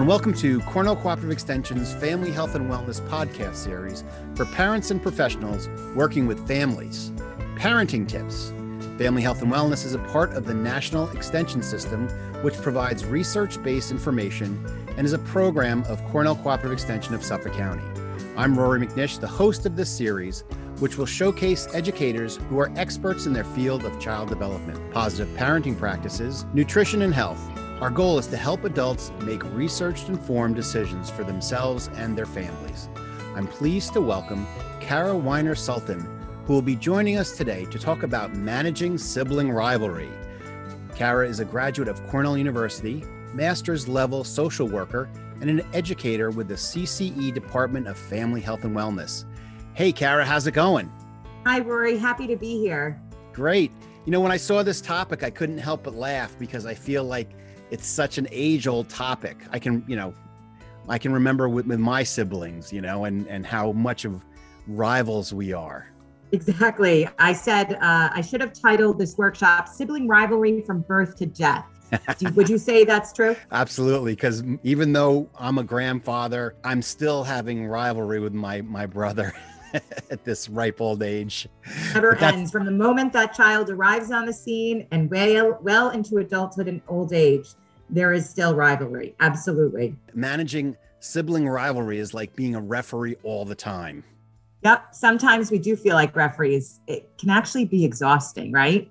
and welcome to Cornell Cooperative Extension's Family Health and Wellness podcast series for parents and professionals working with families. Parenting tips. Family Health and Wellness is a part of the National Extension System, which provides research based information and is a program of Cornell Cooperative Extension of Suffolk County. I'm Rory McNish, the host of this series, which will showcase educators who are experts in their field of child development, positive parenting practices, nutrition, and health. Our goal is to help adults make research informed decisions for themselves and their families. I'm pleased to welcome Cara Weiner Sultan, who will be joining us today to talk about managing sibling rivalry. Cara is a graduate of Cornell University, master's level social worker, and an educator with the CCE Department of Family Health and Wellness. Hey, Cara, how's it going? Hi, Rory. Happy to be here. Great. You know, when I saw this topic, I couldn't help but laugh because I feel like it's such an age old topic. I can, you know, I can remember with, with my siblings, you know, and, and how much of rivals we are. Exactly. I said uh, I should have titled this workshop Sibling Rivalry from Birth to Death. Would you say that's true? Absolutely, because even though I'm a grandfather, I'm still having rivalry with my my brother at this ripe old age. Never ends from the moment that child arrives on the scene and well well into adulthood and old age. There is still rivalry. Absolutely. Managing sibling rivalry is like being a referee all the time. Yep. Sometimes we do feel like referees. It can actually be exhausting, right?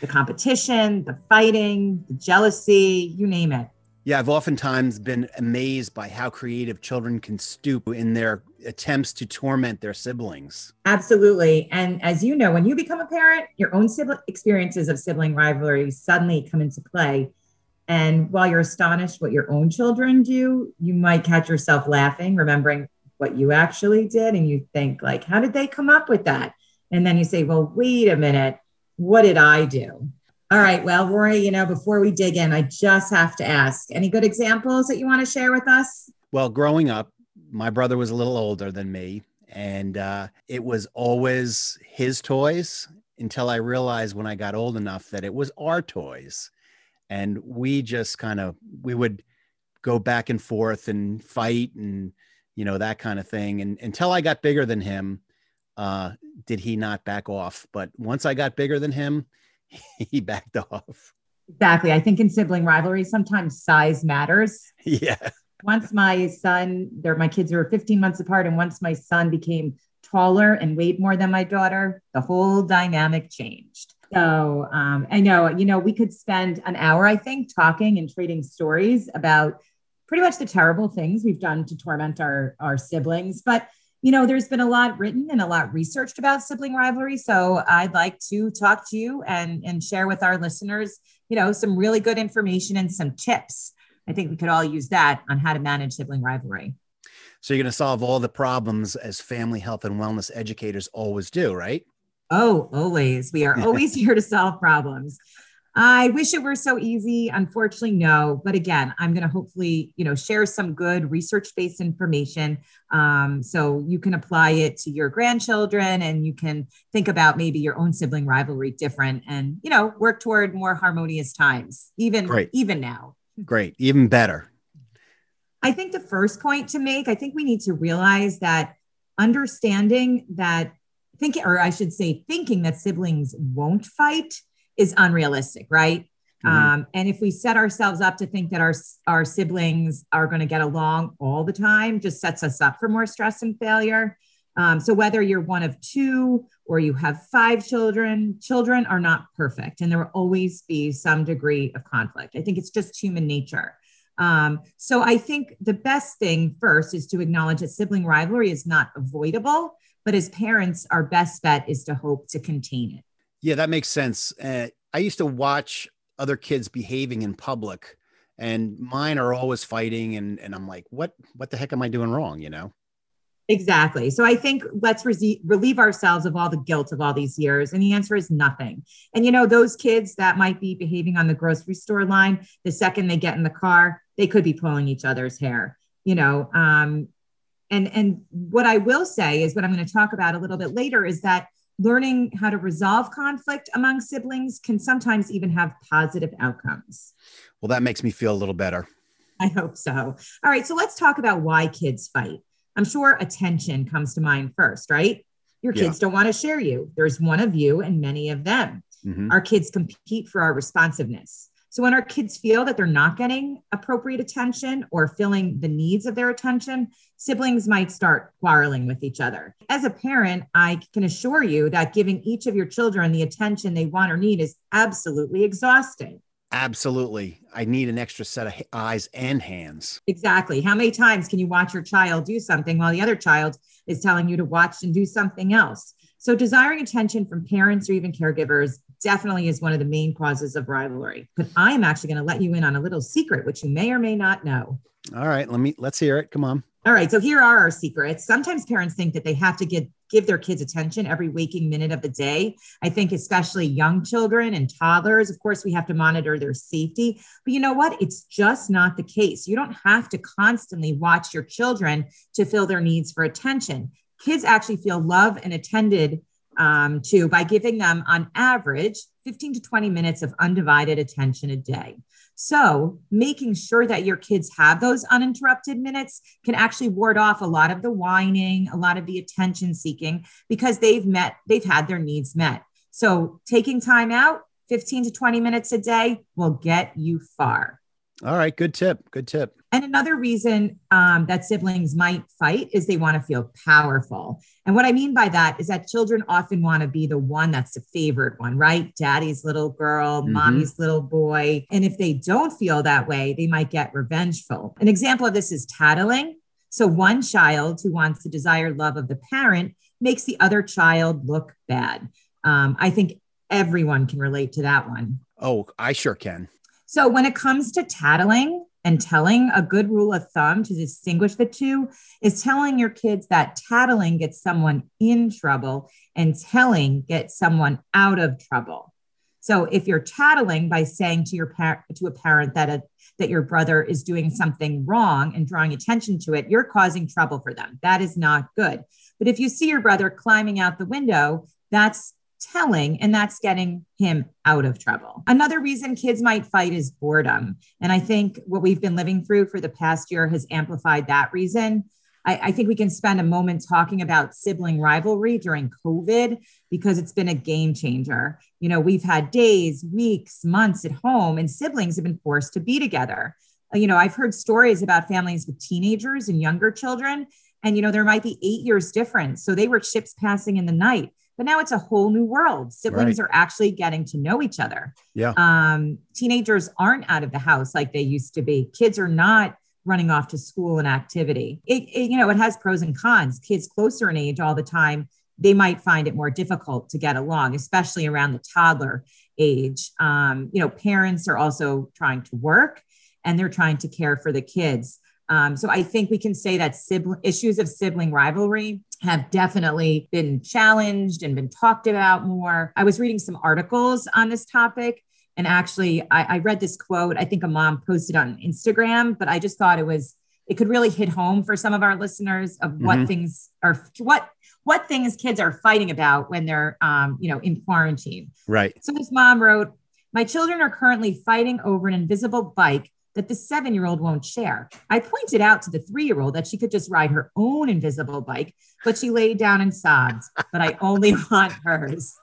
The competition, the fighting, the jealousy, you name it. Yeah, I've oftentimes been amazed by how creative children can stoop in their attempts to torment their siblings. Absolutely. And as you know, when you become a parent, your own sibling experiences of sibling rivalry suddenly come into play. And while you're astonished what your own children do, you might catch yourself laughing, remembering what you actually did. And you think, like, how did they come up with that? And then you say, well, wait a minute, what did I do? All right. Well, Rory, you know, before we dig in, I just have to ask any good examples that you want to share with us? Well, growing up, my brother was a little older than me, and uh, it was always his toys until I realized when I got old enough that it was our toys. And we just kind of, we would go back and forth and fight and, you know, that kind of thing. And until I got bigger than him, uh, did he not back off. But once I got bigger than him, he backed off. Exactly. I think in sibling rivalry, sometimes size matters. Yeah. Once my son, there, my kids were 15 months apart, and once my son became taller and weighed more than my daughter, the whole dynamic changed. So um, I know, you know, we could spend an hour, I think, talking and trading stories about pretty much the terrible things we've done to torment our our siblings, but you know, there's been a lot written and a lot researched about sibling rivalry. So I'd like to talk to you and, and share with our listeners, you know, some really good information and some tips. I think we could all use that on how to manage sibling rivalry. So you're going to solve all the problems as family health and wellness educators always do, right? Oh, always. We are always here to solve problems. I wish it were so easy. Unfortunately, no. But again, I'm going to hopefully, you know, share some good research-based information, um, so you can apply it to your grandchildren, and you can think about maybe your own sibling rivalry different, and you know, work toward more harmonious times, even Great. even now. Great, even better. I think the first point to make, I think we need to realize that understanding that thinking, or I should say, thinking that siblings won't fight is unrealistic, right? Mm-hmm. Um, and if we set ourselves up to think that our our siblings are going to get along all the time, just sets us up for more stress and failure. Um, so whether you're one of two or you have five children, children are not perfect, and there will always be some degree of conflict. I think it's just human nature. Um, so I think the best thing first is to acknowledge that sibling rivalry is not avoidable, but as parents, our best bet is to hope to contain it. Yeah, that makes sense. Uh, I used to watch other kids behaving in public, and mine are always fighting, and and I'm like, what what the heck am I doing wrong? You know. Exactly. So I think let's re- relieve ourselves of all the guilt of all these years. And the answer is nothing. And you know, those kids that might be behaving on the grocery store line, the second they get in the car, they could be pulling each other's hair, you know. Um, and and what I will say is what I'm going to talk about a little bit later is that learning how to resolve conflict among siblings can sometimes even have positive outcomes. Well, that makes me feel a little better. I hope so. All right. So let's talk about why kids fight. I'm sure attention comes to mind first, right? Your kids yeah. don't want to share you. There's one of you and many of them. Mm-hmm. Our kids compete for our responsiveness. So when our kids feel that they're not getting appropriate attention or filling the needs of their attention, siblings might start quarreling with each other. As a parent, I can assure you that giving each of your children the attention they want or need is absolutely exhausting. Absolutely. I need an extra set of eyes and hands. Exactly. How many times can you watch your child do something while the other child is telling you to watch and do something else? So, desiring attention from parents or even caregivers definitely is one of the main causes of rivalry. But I am actually going to let you in on a little secret, which you may or may not know. All right, let me let's hear it. Come on. All right, so here are our secrets. Sometimes parents think that they have to get give their kids attention every waking minute of the day. I think especially young children and toddlers, of course, we have to monitor their safety. But you know what? It's just not the case. You don't have to constantly watch your children to fill their needs for attention. Kids actually feel love and attended um, to by giving them, on average, 15 to 20 minutes of undivided attention a day. So, making sure that your kids have those uninterrupted minutes can actually ward off a lot of the whining, a lot of the attention seeking because they've met, they've had their needs met. So, taking time out, 15 to 20 minutes a day will get you far. All right, good tip. Good tip. And another reason um, that siblings might fight is they want to feel powerful. And what I mean by that is that children often want to be the one that's the favorite one, right? Daddy's little girl, mm-hmm. mommy's little boy. And if they don't feel that way, they might get revengeful. An example of this is tattling. So one child who wants the desired love of the parent makes the other child look bad. Um, I think everyone can relate to that one. Oh, I sure can. So when it comes to tattling and telling, a good rule of thumb to distinguish the two is telling your kids that tattling gets someone in trouble and telling gets someone out of trouble. So if you're tattling by saying to your parent to a parent that a that your brother is doing something wrong and drawing attention to it, you're causing trouble for them. That is not good. But if you see your brother climbing out the window, that's telling, and that's getting him out of trouble. Another reason kids might fight is boredom. And I think what we've been living through for the past year has amplified that reason. I, I, think we can spend a moment talking about sibling rivalry during COVID because it's been a game changer. You know, we've had days, weeks, months at home, and siblings have been forced to be together. Uh, you know, I've heard stories about families with teenagers and younger children, and, you know, there might be eight years difference. So they were ships passing in the night but now it's a whole new world. Siblings right. are actually getting to know each other. Yeah. Um, teenagers aren't out of the house like they used to be. Kids are not running off to school and activity. It, it, you know, it has pros and cons. Kids closer in age all the time, they might find it more difficult to get along, especially around the toddler age. Um, you know, parents are also trying to work and they're trying to care for the kids. Um, so I think we can say that sibling issues of sibling rivalry have definitely been challenged and been talked about more. I was reading some articles on this topic. And actually, I, I read this quote. I think a mom posted on Instagram, but I just thought it was it could really hit home for some of our listeners of what mm-hmm. things are what what things kids are fighting about when they're um, you know in quarantine right so this mom wrote my children are currently fighting over an invisible bike that the seven year old won't share. I pointed out to the three year old that she could just ride her own invisible bike, but she laid down and sobbed, but I only want hers.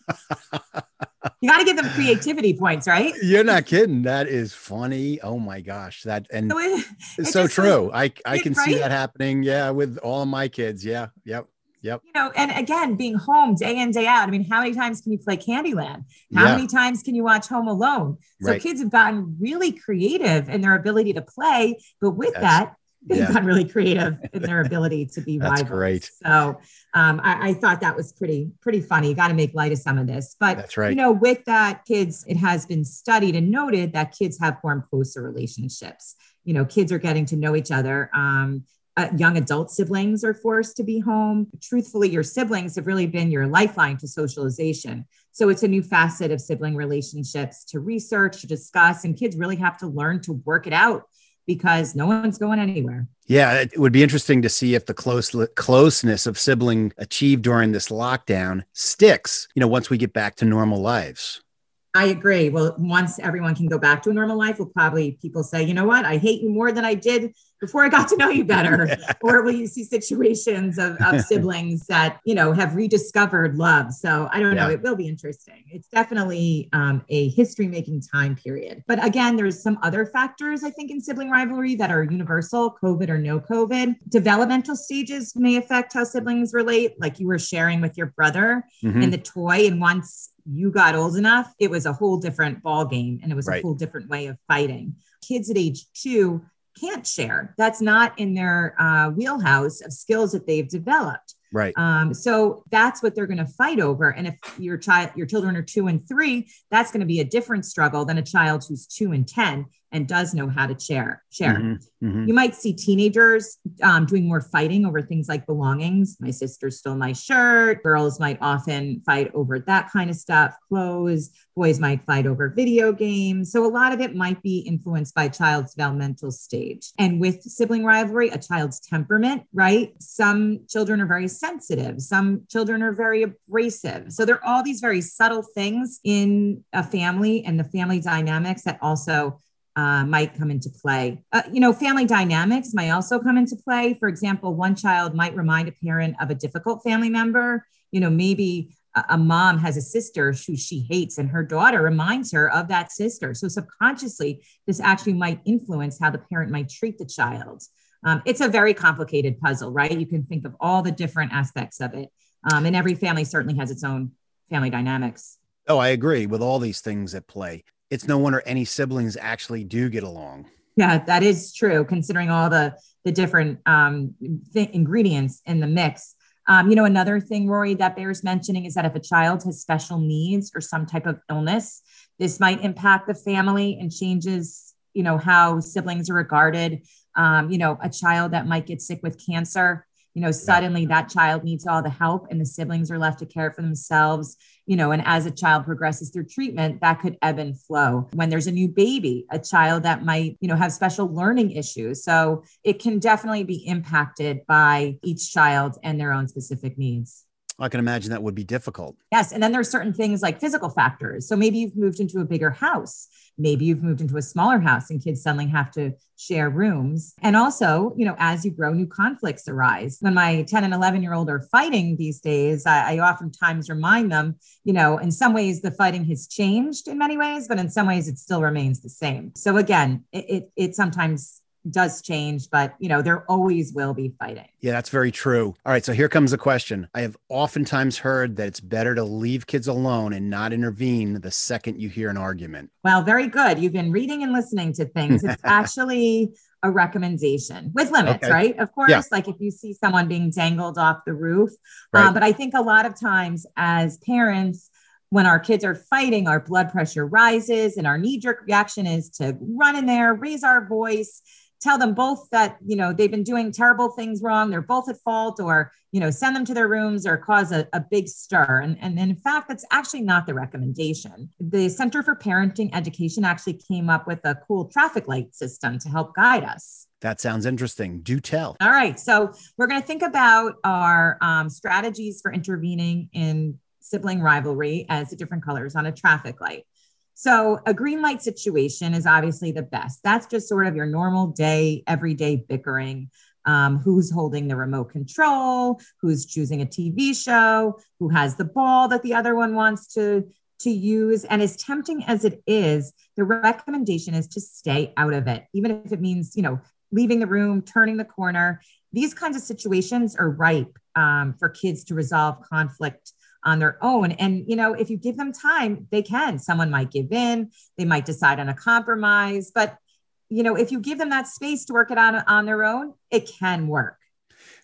You got to give them creativity points, right? You're not kidding. That is funny. Oh my gosh. That and so it, it's so true. I I can right? see that happening. Yeah, with all my kids. Yeah. Yep. Yep. You know, and again, being home day in, day out. I mean, how many times can you play Candyland? How yeah. many times can you watch Home Alone? So right. kids have gotten really creative in their ability to play, but with That's, that, they've yeah. gotten really creative in their ability to be That's rivals. Great. So um, I, I, thought that was pretty, pretty funny. You got to make light of some of this. But That's right. you know, with that, kids, it has been studied and noted that kids have formed closer relationships. You know, kids are getting to know each other. Um, uh, young adult siblings are forced to be home. Truthfully, your siblings have really been your lifeline to socialization. So it's a new facet of sibling relationships to research, to discuss, and kids really have to learn to work it out because no one's going anywhere. Yeah, it would be interesting to see if the close closeness of sibling achieved during this lockdown sticks, you know, once we get back to normal lives. I agree. Well, once everyone can go back to a normal life, we'll probably people say, you know what, I hate you more than I did before I got to know you better. Or will you see situations of, of siblings that, you know, have rediscovered love? So I don't yeah. know. It will be interesting. It's definitely um, a history making time period. But again, there's some other factors, I think, in sibling rivalry that are universal, COVID or no COVID. Developmental stages may affect how siblings relate, like you were sharing with your brother mm-hmm. and the toy. And once you got old enough, it was a whole different ball game and it was right. a whole different way of fighting. Kids at age two can't share. That's not in their uh, wheelhouse of skills that they've developed. Right. Um, so that's what they're going to fight over. And if your child, your children are two and three, that's going to be a different struggle than a child who's two and 10 and does know how to share share mm-hmm, mm-hmm. you might see teenagers um, doing more fighting over things like belongings. My sister stole my shirt. Girls might often fight over that kind of stuff clothes. Boys might fight over video games. So a lot of it might be influenced by child's developmental stage. And with sibling rivalry a child's temperament right? Some children are very sensitive. Some children are very abrasive. So there are all these very subtle things in a family and the family dynamics that also uh, might come into play. Uh, you know, family dynamics might also come into play. For example, one child might remind a parent of a difficult family member. You know, maybe a, a mom has a sister who she hates, and her daughter reminds her of that sister. So, subconsciously, this actually might influence how the parent might treat the child. Um, it's a very complicated puzzle, right? You can think of all the different aspects of it. Um, and every family certainly has its own family dynamics. Oh, I agree with all these things at play it's no wonder any siblings actually do get along. Yeah, that is true, considering all the the different um, th- ingredients in the mix. Um, you know, another thing, Rory, that bears mentioning is that if a child has special needs or some type of illness, this might impact the family and changes, you know, how siblings are regarded. Um, you know, a child that might get sick with cancer you know suddenly yeah. that child needs all the help and the siblings are left to care for themselves you know and as a child progresses through treatment that could ebb and flow. When there's a new baby a child that might you know have special learning issues. So it can definitely be impacted by each child and their own specific needs I can imagine that would be difficult. Yes. And then there's certain things like physical factors. So maybe you've moved into a bigger house. Maybe you've moved into a smaller house and kids suddenly have to share rooms. And also, you know, as you grow, new conflicts arise. When my 10 and 11 year old are fighting these days, I, I oftentimes remind them, you know, in some ways the fighting has changed in many ways, but in some ways it still remains the same. So again, it, it, it sometimes does change, but you know, there always will be fighting. Yeah, that's very true. All right, so here comes a question. I have oftentimes heard that it's better to leave kids alone and not intervene the second you hear an argument. Well, very good. You've been reading and listening to things. It's actually a recommendation with limits, okay. right? Of course, yeah. like if you see someone being dangled off the roof. Right. Um, but I think a lot of times as parents, when our kids are fighting, our blood pressure rises and our knee jerk reaction is to run in there, raise our voice, tell them both that you know they've been doing terrible things wrong they're both at fault or you know send them to their rooms or cause a, a big stir. And, and in fact that's actually not the recommendation. The center for parenting education actually came up with a cool traffic light system to help guide us. That sounds interesting. Do tell. All right so we're going to think about our um, strategies for intervening in sibling rivalry as the different colors on a traffic light so a green light situation is obviously the best. That's just sort of your normal day, everyday bickering. Um, who's holding the remote control, who's choosing a TV show, who has the ball that the other one wants to to use. And as tempting as it is, the recommendation is to stay out of it, even if it means, you know, leaving the room, turning the corner. These kinds of situations are ripe um, for kids to resolve conflict on their own. And, you know, if you give them time, they can. Someone might give in, they might decide on a compromise. But, you know, if you give them that space to work it out on their own, it can work.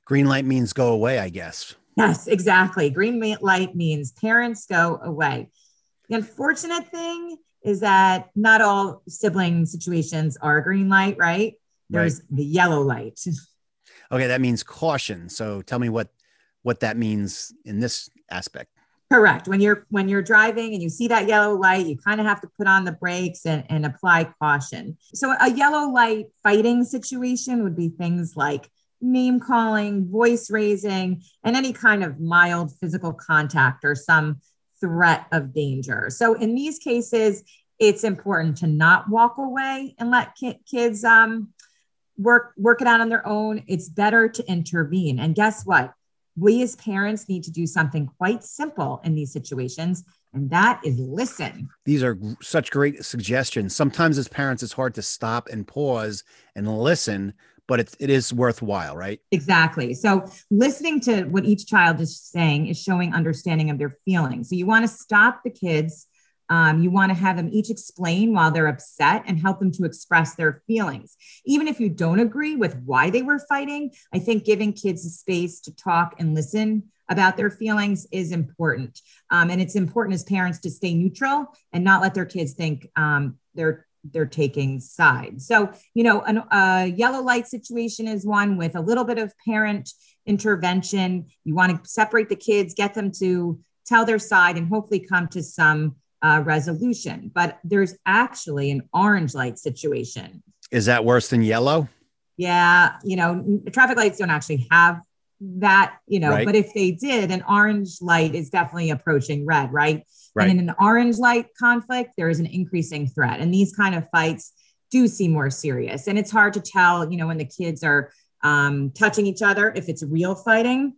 Green light means go away, I guess. Yes, exactly. Green light means parents go away. The unfortunate thing is that not all sibling situations are green light, right? There's right. the yellow light. Okay, that means caution. So tell me what what that means in this aspect. Correct. When you're when you're driving and you see that yellow light, you kind of have to put on the brakes and, and apply caution. So a yellow light fighting situation would be things like name calling, voice raising, and any kind of mild physical contact or some threat of danger. So in these cases, it's important to not walk away and let ki- kids um, work work it out on their own. It's better to intervene. And guess what? We as parents need to do something quite simple in these situations, and that is listen. These are such great suggestions. Sometimes as parents, it's hard to stop and pause and listen, but it, it is worthwhile, right? Exactly. So listening to what each child is saying is showing understanding of their feelings. So you want to stop the kids um, you want to have them each explain while they're upset and help them to express their feelings. Even if you don't agree with why they were fighting, I think giving kids a space to talk and listen about their feelings is important. Um, and it's important as parents to stay neutral and not let their kids think um, they're they're taking sides. So, you know, an, a yellow light situation is one with a little bit of parent intervention. You want to separate the kids, get them to tell their side, and hopefully come to some uh, resolution. But there's actually an orange light situation. Is that worse than yellow? Yeah, you know, traffic lights don't actually have that, you know, right. but if they did, an orange light is definitely approaching red, right? right? And in an orange light conflict, there is an increasing threat. And these kind of fights do seem more serious. And it's hard to tell, you know, when the kids are um, touching each other if it's real fighting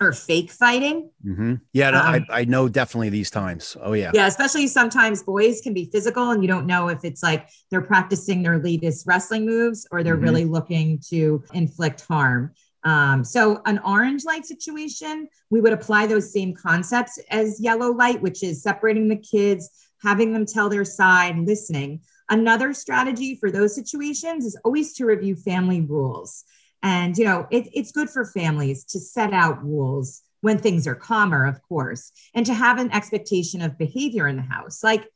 or fake fighting. Mm-hmm. Yeah, no, um, I, I know definitely these times. Oh, yeah. Yeah, especially sometimes boys can be physical and you don't know if it's like they're practicing their latest wrestling moves or they're mm-hmm. really looking to inflict harm. Um, so, an orange light situation, we would apply those same concepts as yellow light, which is separating the kids, having them tell their side, listening. Another strategy for those situations is always to review family rules. And, you know, it, it's good for families to set out rules when things are calmer, of course, and to have an expectation of behavior in the house. Like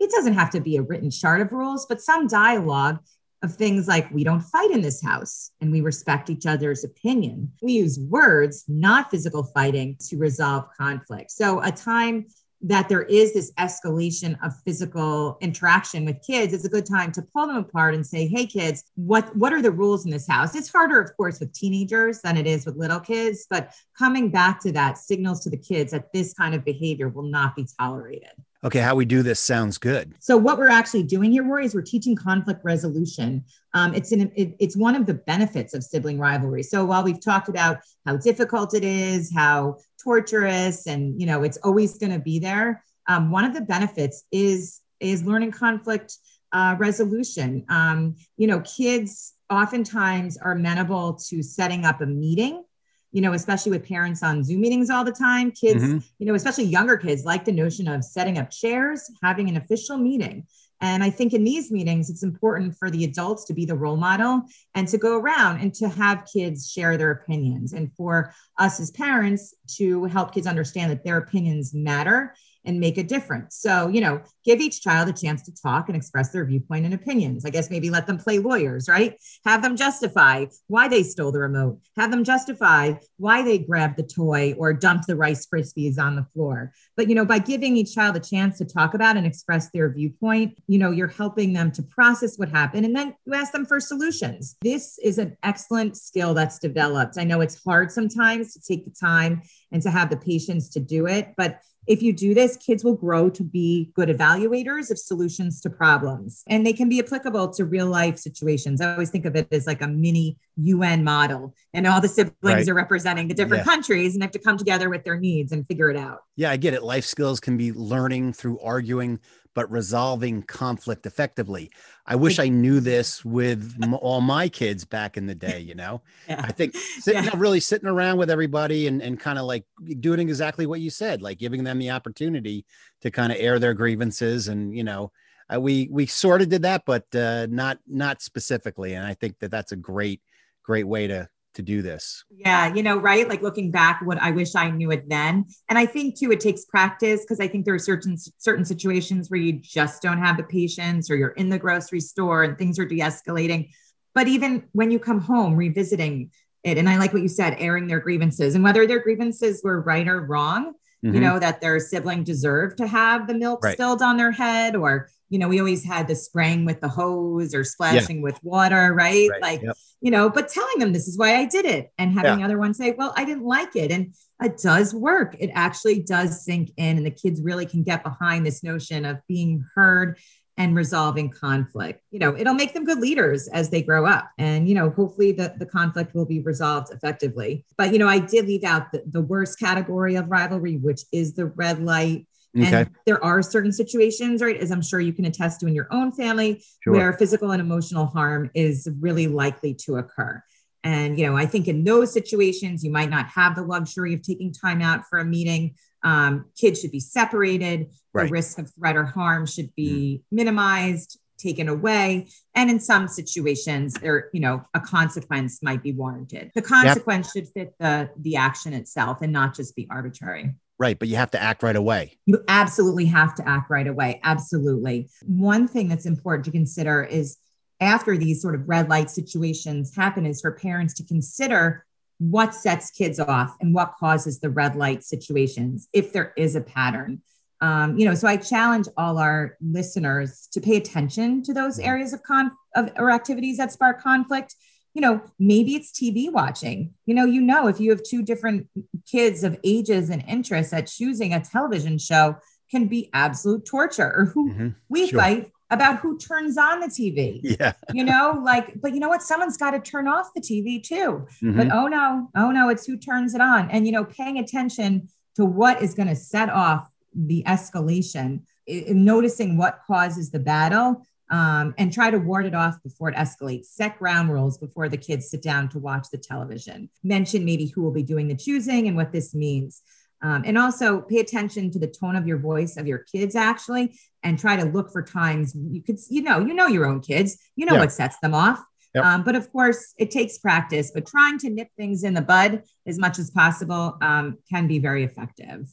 it doesn't have to be a written chart of rules, but some dialogue of things like we don't fight in this house and we respect each other's opinion. We use words, not physical fighting, to resolve conflict. So, a time that there is this escalation of physical interaction with kids it's a good time to pull them apart and say hey kids what what are the rules in this house it's harder of course with teenagers than it is with little kids but coming back to that signals to the kids that this kind of behavior will not be tolerated Okay, how we do this sounds good. So what we're actually doing here, Rory, is we're teaching conflict resolution. Um, it's an it, it's one of the benefits of sibling rivalry. So while we've talked about how difficult it is, how torturous, and you know it's always going to be there, um, one of the benefits is is learning conflict uh, resolution. Um, you know, kids oftentimes are amenable to setting up a meeting you know, especially with parents on Zoom meetings all the time. Kids, mm-hmm. you know, especially younger kids like the notion of setting up chairs, having an official meeting. And I think in these meetings, it's important for the adults to be the role model and to go around and to have kids share their opinions and for us as parents to help kids understand that their opinions matter and make a difference. So, you know, give each child a chance to talk and express their viewpoint and opinions. I guess maybe let them play lawyers, right? Have them justify why they stole the remote, have them justify why they grabbed the toy or dumped the Rice Krispies on the floor. But, you know, by giving each child a chance to talk about and express their viewpoint, you know, you're helping them to process what happened and then you ask them for solutions. This is an excellent skill that's developed. I know it's hard sometimes to take the time and to have the patience to do it, but if you do this, kids will grow to be good evaluators of solutions to problems, and they can be applicable to real life situations. I always think of it as like a mini UN model, and all the siblings right. are representing the different yeah. countries and have to come together with their needs and figure it out. Yeah, I get it. Life skills can be learning through arguing but resolving conflict effectively. I wish I knew this with m- all my kids back in the day, you know? Yeah. I think sitting, yeah. really sitting around with everybody and, and kind of like doing exactly what you said, like giving them the opportunity to kind of air their grievances and, you know, uh, we we sort of did that, but uh, not not specifically. And I think that that's a great great way to to do this. Yeah, you know, right? Like looking back, what I wish I knew it then. And I think too, it takes practice because I think there are certain certain situations where you just don't have the patience, or you're in the grocery store and things are de-escalating. But even when you come home, revisiting it, and I like what you said, airing their grievances, and whether their grievances were right or wrong, mm-hmm. you know, that their sibling deserved to have the milk right. spilled on their head, or you know, we always had the spraying with the hose or splashing yeah. with water, right? right. Like, yep. you know, but telling them this is why I did it and having yeah. other ones say, well, I didn't like it. And it does work. It actually does sink in, and the kids really can get behind this notion of being heard and resolving conflict. You know, it'll make them good leaders as they grow up. And, you know, hopefully the, the conflict will be resolved effectively. But, you know, I did leave out the, the worst category of rivalry, which is the red light Okay. And there are certain situations, right, as I'm sure you can attest to in your own family, sure. where physical and emotional harm is really likely to occur. And, you know, I think in those situations, you might not have the luxury of taking time out for a meeting. Um, kids should be separated. Right. The risk of threat or harm should be mm. minimized, taken away. And in some situations, there, you know, a consequence might be warranted. The consequence yep. should fit the the action itself and not just be arbitrary. Right, but you have to act right away. You absolutely have to act right away. Absolutely. One thing that's important to consider is after these sort of red light situations happen is for parents to consider what sets kids off and what causes the red light situations if there is a pattern um, you know so i challenge all our listeners to pay attention to those mm-hmm. areas of con of or activities that spark conflict you know, maybe it's TV watching. You know, you know, if you have two different kids of ages and interests, that choosing a television show can be absolute torture. Or who mm-hmm. we sure. fight about who turns on the TV. Yeah. You know, like, but you know what? Someone's got to turn off the TV too. Mm-hmm. But oh no, oh no, it's who turns it on. And, you know, paying attention to what is going to set off the escalation, noticing what causes the battle um, and try to ward it off before it escalates. Set ground rules before the kids sit down to watch the television. Mention maybe who will be doing the choosing and what this means. Um, and also pay attention to the tone of your voice of your kids actually and try to look for times you could you know you know your own kids you know yeah. what sets them off yep. um, but of course it takes practice but trying to nip things in the bud as much as possible um, can be very effective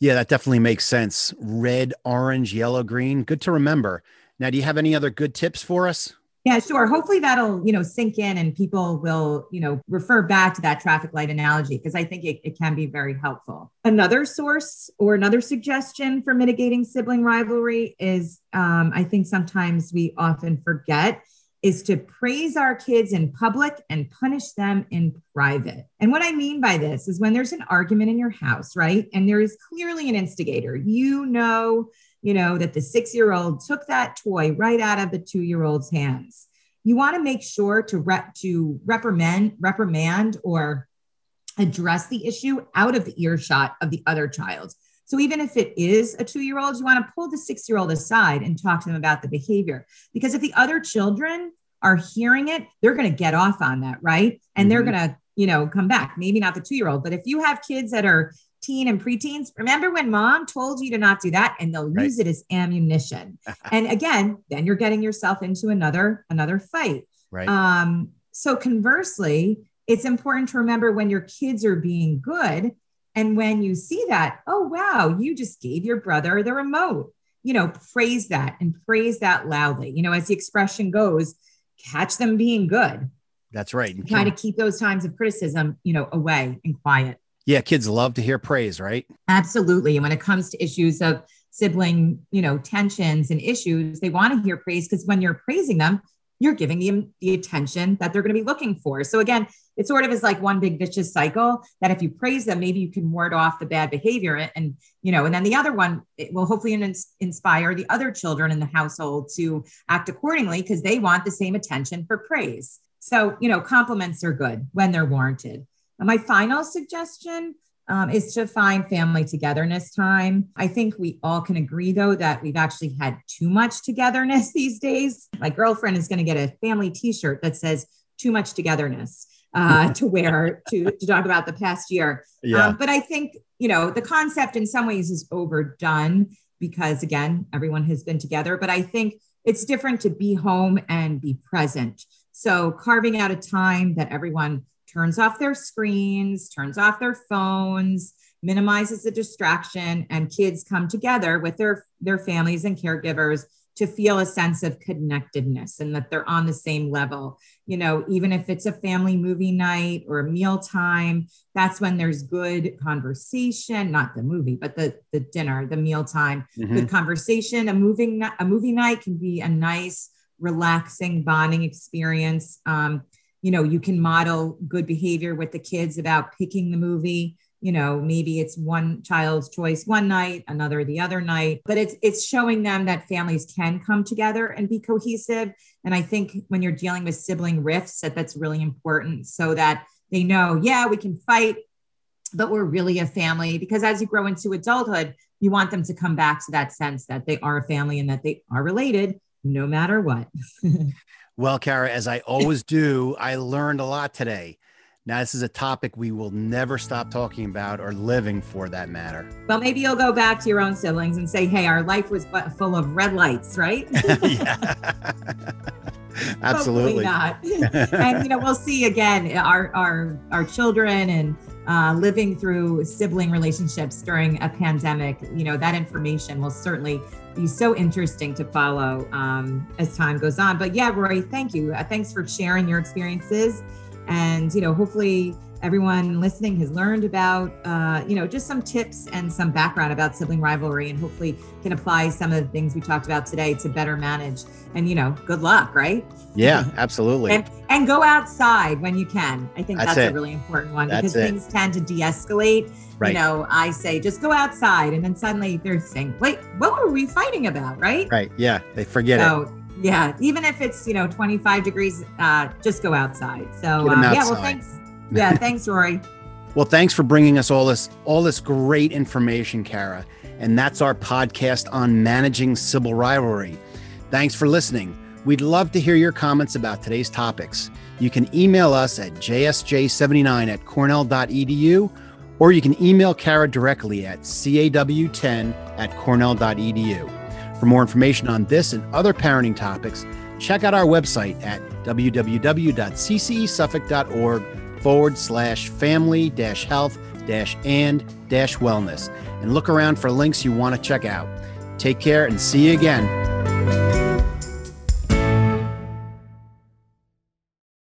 yeah that definitely makes sense red orange yellow green good to remember now, do you have any other good tips for us? Yeah, sure. Hopefully that'll, you know, sink in and people will, you know, refer back to that traffic light analogy because I think it, it can be very helpful. Another source or another suggestion for mitigating sibling rivalry is um, I think sometimes we often forget is to praise our kids in public and punish them in private. And what I mean by this is when there's an argument in your house, right? And there is clearly an instigator, you know you know, that the six year old took that toy right out of the two year old's hands. You want to make sure to, re- to reprimand, reprimand or address the issue out of the earshot of the other child. So even if it is a two year old, you want to pull the six year old aside and talk to them about the behavior. Because if the other children are hearing it, they're going to get off on that, right? And mm-hmm. they're going to, you know, come back. Maybe not the two year old, but if you have kids that are teen and preteens, remember when mom told you to not do that and they'll right. use it as ammunition. and again, then you're getting yourself into another another fight. Right. Um, so conversely, it's important to remember when your kids are being good and when you see that, oh wow, you just gave your brother the remote. You know, praise that and praise that loudly. You know, as the expression goes, catch them being good. That's right. Try to keep those times of criticism, you know, away and quiet. Yeah, kids love to hear praise, right? Absolutely. And when it comes to issues of sibling, you know, tensions and issues, they want to hear praise because when you're praising them, you're giving them the attention that they're going to be looking for. So again, it sort of is like one big vicious cycle that if you praise them, maybe you can ward off the bad behavior and, you know, and then the other one will hopefully inspire the other children in the household to act accordingly because they want the same attention for praise. So, you know, compliments are good when they're warranted. My final suggestion um, is to find family togetherness time. I think we all can agree, though, that we've actually had too much togetherness these days. My girlfriend is going to get a family t shirt that says too much togetherness uh, to wear to, to talk about the past year. Yeah. Um, but I think, you know, the concept in some ways is overdone because, again, everyone has been together. But I think it's different to be home and be present. So carving out a time that everyone turns off their screens, turns off their phones, minimizes the distraction, and kids come together with their, their families and caregivers to feel a sense of connectedness and that they're on the same level. You know, even if it's a family movie night or a meal time, that's when there's good conversation, not the movie, but the the dinner, the meal time, mm-hmm. good conversation. A moving a movie night can be a nice, relaxing bonding experience. Um, you know, you can model good behavior with the kids about picking the movie. You know maybe it's one child's choice one night another the other night but it's it's showing them that families can come together and be cohesive. And i think when you're dealing with sibling rifts that that's really important so that they know yeah we can fight but we're really a family because as you grow into adulthood you want them to come back to that sense that they are a family and that they are related no matter what well cara as i always do i learned a lot today now, this is a topic we will never stop talking about or living for that matter. Well, maybe you'll go back to your own siblings and say, hey, our life was full of red lights, right? Absolutely not. and you know, we'll see again our our our children and uh, living through sibling relationships during a pandemic. You know, that information will certainly be so interesting to follow um, as time goes on. But yeah, Roy, thank you. Uh, thanks for sharing your experiences and you know hopefully everyone listening has learned about uh, you know just some tips and some background about sibling rivalry and hopefully can apply some of the things we talked about today to better manage. And you know good luck right? Yeah absolutely. And, and go outside when you can. I think that's, that's a really important one that's because it. things tend to de-escalate. Right. you know i say just go outside and then suddenly they're saying wait what were we fighting about? Right? Right. Yeah they forget so, it yeah even if it's you know 25 degrees uh just go outside. So um, yeah well thanks yeah thanks rory. Well thanks for bringing us all this all this great information cara. And that's our podcast on managing sibling rivalry. Thanks for listening. We'd love to hear your comments about today's topics. You can email us at jsj79 at cornell.edu or you can email cara directly at caw10 at cornell.edu for more information on this and other parenting topics, check out our website at www.ccesuffolk.org forward slash family dash health dash and dash wellness and look around for links you want to check out. Take care and see you again.